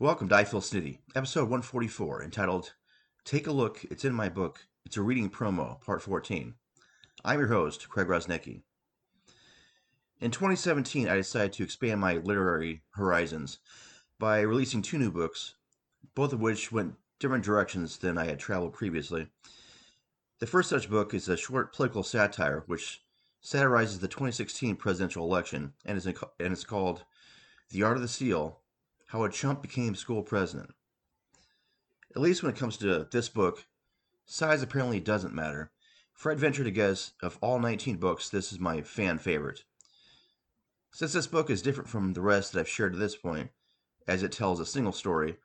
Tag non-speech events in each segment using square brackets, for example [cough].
Welcome to I Feel Snitty, episode 144, entitled Take a Look, It's in My Book, It's a Reading Promo, Part 14. I'm your host, Craig Rosnicki. In 2017, I decided to expand my literary horizons by releasing two new books, both of which went different directions than I had traveled previously. The first such book is a short political satire which satirizes the 2016 presidential election and is, and is called The Art of the Steal how a chump became school president. At least when it comes to this book, size apparently doesn't matter. Fred ventured to guess of all 19 books, this is my fan favorite. Since this book is different from the rest that I've shared to this point, as it tells a single story,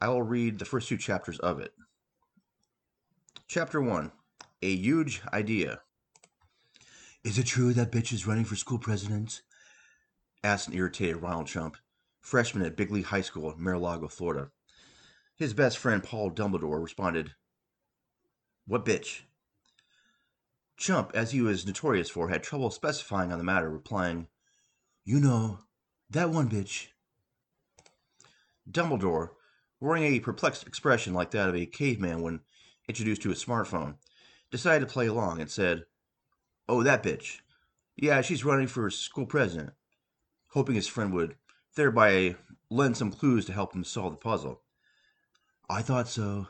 I will read the first two chapters of it. Chapter 1 A Huge Idea. Is it true that bitch is running for school president? asked an irritated Ronald Chump freshman at Bigley High School in Mar-a-Lago, Florida. His best friend Paul Dumbledore responded, What bitch? Chump, as he was notorious for, had trouble specifying on the matter, replying, You know, that one bitch. Dumbledore, wearing a perplexed expression like that of a caveman when introduced to a smartphone, decided to play along and said, Oh, that bitch. Yeah, she's running for school president, hoping his friend would thereby lend some clues to help him solve the puzzle. I thought so,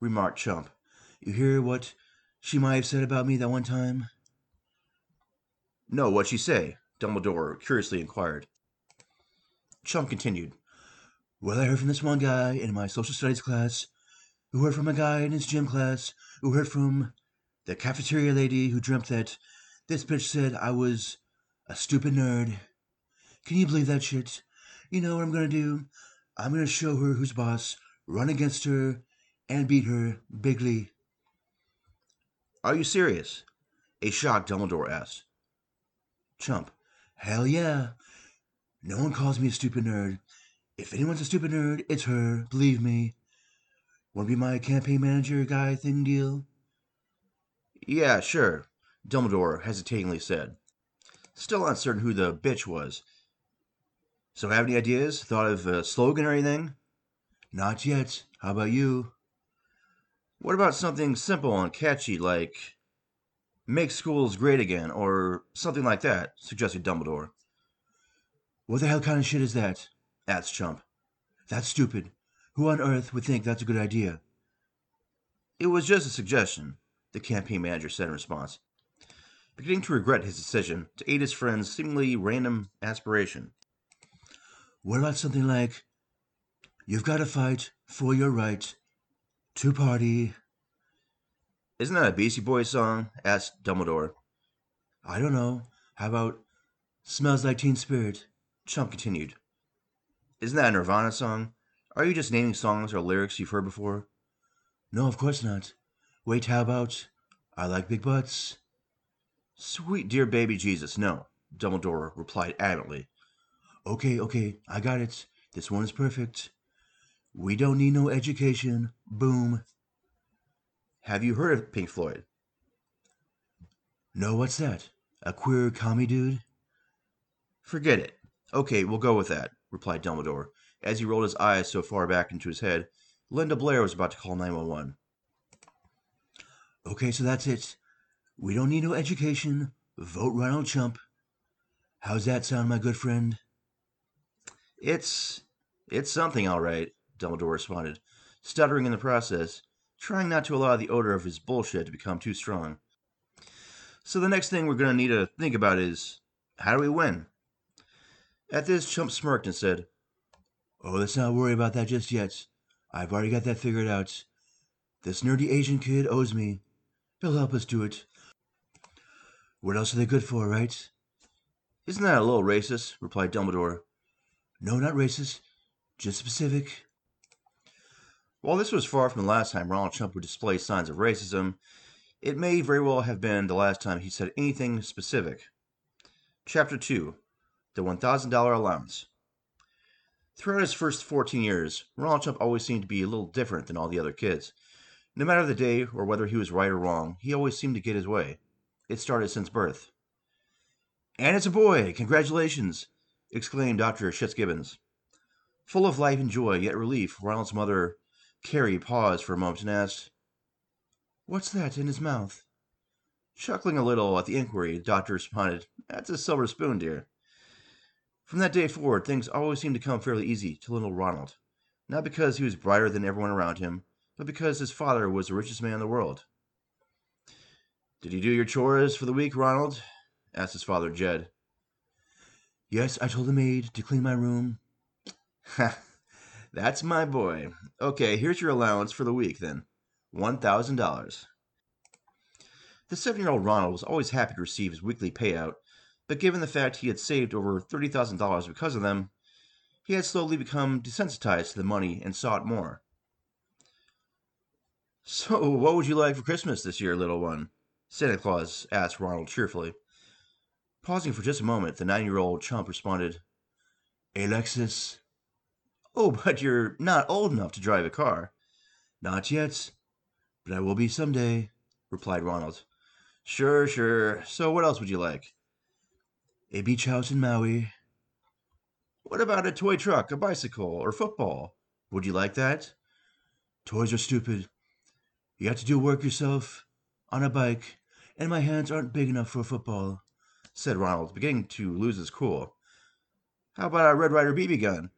remarked Chump. You hear what she might have said about me that one time? No, what'd she say? Dumbledore curiously inquired. Chump continued. Well, I heard from this one guy in my social studies class, who heard from a guy in his gym class, who heard from the cafeteria lady who dreamt that this bitch said I was a stupid nerd. Can you believe that shit? You know what I'm going to do? I'm going to show her who's boss, run against her, and beat her bigly. Are you serious? A shocked Dumbledore asked. Chump. Hell yeah. No one calls me a stupid nerd. If anyone's a stupid nerd, it's her, believe me. Want to be my campaign manager guy thing deal? Yeah, sure, Dumbledore hesitatingly said, still uncertain who the bitch was. So, have any ideas? Thought of a slogan or anything? Not yet. How about you? What about something simple and catchy like Make Schools Great Again or something like that? suggested Dumbledore. What the hell kind of shit is that? asked Chump. That's stupid. Who on earth would think that's a good idea? It was just a suggestion, the campaign manager said in response, beginning to regret his decision to aid his friend's seemingly random aspiration. What about something like, You've got to fight for your right to party? Isn't that a Beastie Boys song? asked Dumbledore. I don't know. How about Smells Like Teen Spirit? Chump continued. Isn't that a Nirvana song? Are you just naming songs or lyrics you've heard before? No, of course not. Wait, how about I Like Big Butts? Sweet dear baby Jesus, no, Dumbledore replied adamantly. Okay, okay, I got it. This one is perfect. We don't need no education. Boom. Have you heard of Pink Floyd? No, what's that? A queer commie dude? Forget it. Okay, we'll go with that, replied Dumbledore, as he rolled his eyes so far back into his head, Linda Blair was about to call 911. Okay, so that's it. We don't need no education. Vote Ronald Chump. How's that sound, my good friend? It's it's something, all right, Dumbledore responded, stuttering in the process, trying not to allow the odor of his bullshit to become too strong. So the next thing we're going to need to think about is how do we win? At this, Chump smirked and said, Oh, let's not worry about that just yet. I've already got that figured out. This nerdy Asian kid owes me. He'll help us do it. What else are they good for, right? Isn't that a little racist? replied Dumbledore. No, not racist. Just specific. While this was far from the last time Ronald Trump would display signs of racism, it may very well have been the last time he said anything specific. Chapter 2 The $1,000 Allowance. Throughout his first 14 years, Ronald Trump always seemed to be a little different than all the other kids. No matter the day or whether he was right or wrong, he always seemed to get his way. It started since birth. And it's a boy! Congratulations! Exclaimed Dr. Fitzgibbons. Full of life and joy, yet relief, Ronald's mother, Carrie, paused for a moment and asked, What's that in his mouth? Chuckling a little at the inquiry, the doctor responded, That's a silver spoon, dear. From that day forward, things always seemed to come fairly easy to little Ronald, not because he was brighter than everyone around him, but because his father was the richest man in the world. Did you do your chores for the week, Ronald? asked his father, Jed. Yes, I told the maid to clean my room. Ha, [laughs] that's my boy. Okay, here's your allowance for the week then $1,000. The seven year old Ronald was always happy to receive his weekly payout, but given the fact he had saved over $30,000 because of them, he had slowly become desensitized to the money and sought more. So, what would you like for Christmas this year, little one? Santa Claus asked Ronald cheerfully. Pausing for just a moment, the nine year old chump responded, a Lexus. Oh, but you're not old enough to drive a car. Not yet, but I will be someday, replied Ronald. Sure, sure. So, what else would you like? A beach house in Maui. What about a toy truck, a bicycle, or football? Would you like that? Toys are stupid. You have to do work yourself on a bike, and my hands aren't big enough for a football, said Ronald, beginning to lose his cool. How about a Red Ryder BB gun?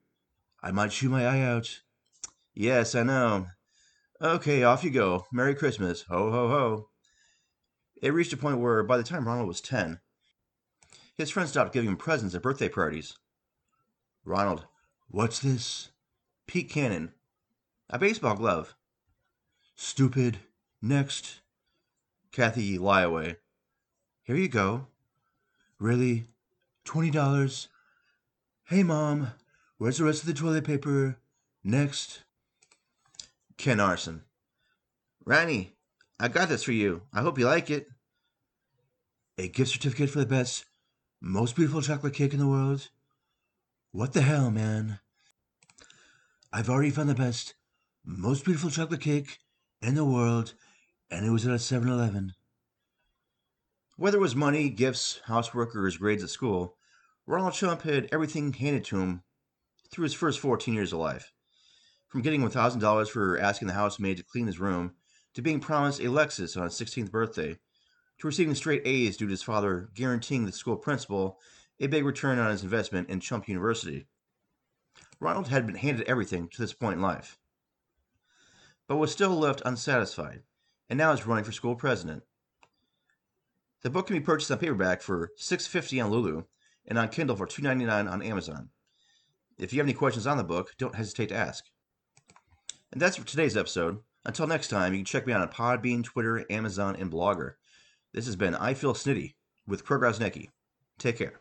I might shoot my eye out. Yes, I know. Okay, off you go. Merry Christmas. Ho, ho, ho. It reached a point where, by the time Ronald was 10, his friends stopped giving him presents at birthday parties. Ronald, what's this? Pete Cannon. A baseball glove. Stupid. Next. Kathy Lyaway. Here you go. Really? Twenty dollars? Hey, Mom, where's the rest of the toilet paper? Next. Ken Arson. Ronnie, I got this for you. I hope you like it. A gift certificate for the best, most beautiful chocolate cake in the world? What the hell, man? I've already found the best, most beautiful chocolate cake in the world, and it was at a 7 Eleven. Whether it was money, gifts, housework, or his grades at school, Ronald Chump had everything handed to him through his first 14 years of life. From getting $1,000 for asking the housemaid to clean his room, to being promised a Lexus on his 16th birthday, to receiving straight A's due to his father guaranteeing the school principal a big return on his investment in Chump University. Ronald had been handed everything to this point in life, but was still left unsatisfied, and now is running for school president. The book can be purchased on paperback for $6.50 on Lulu and on Kindle for $2.99 on Amazon. If you have any questions on the book, don't hesitate to ask. And that's for today's episode. Until next time, you can check me out on Podbean, Twitter, Amazon, and Blogger. This has been I Feel Snitty with Rosnicki. Take care.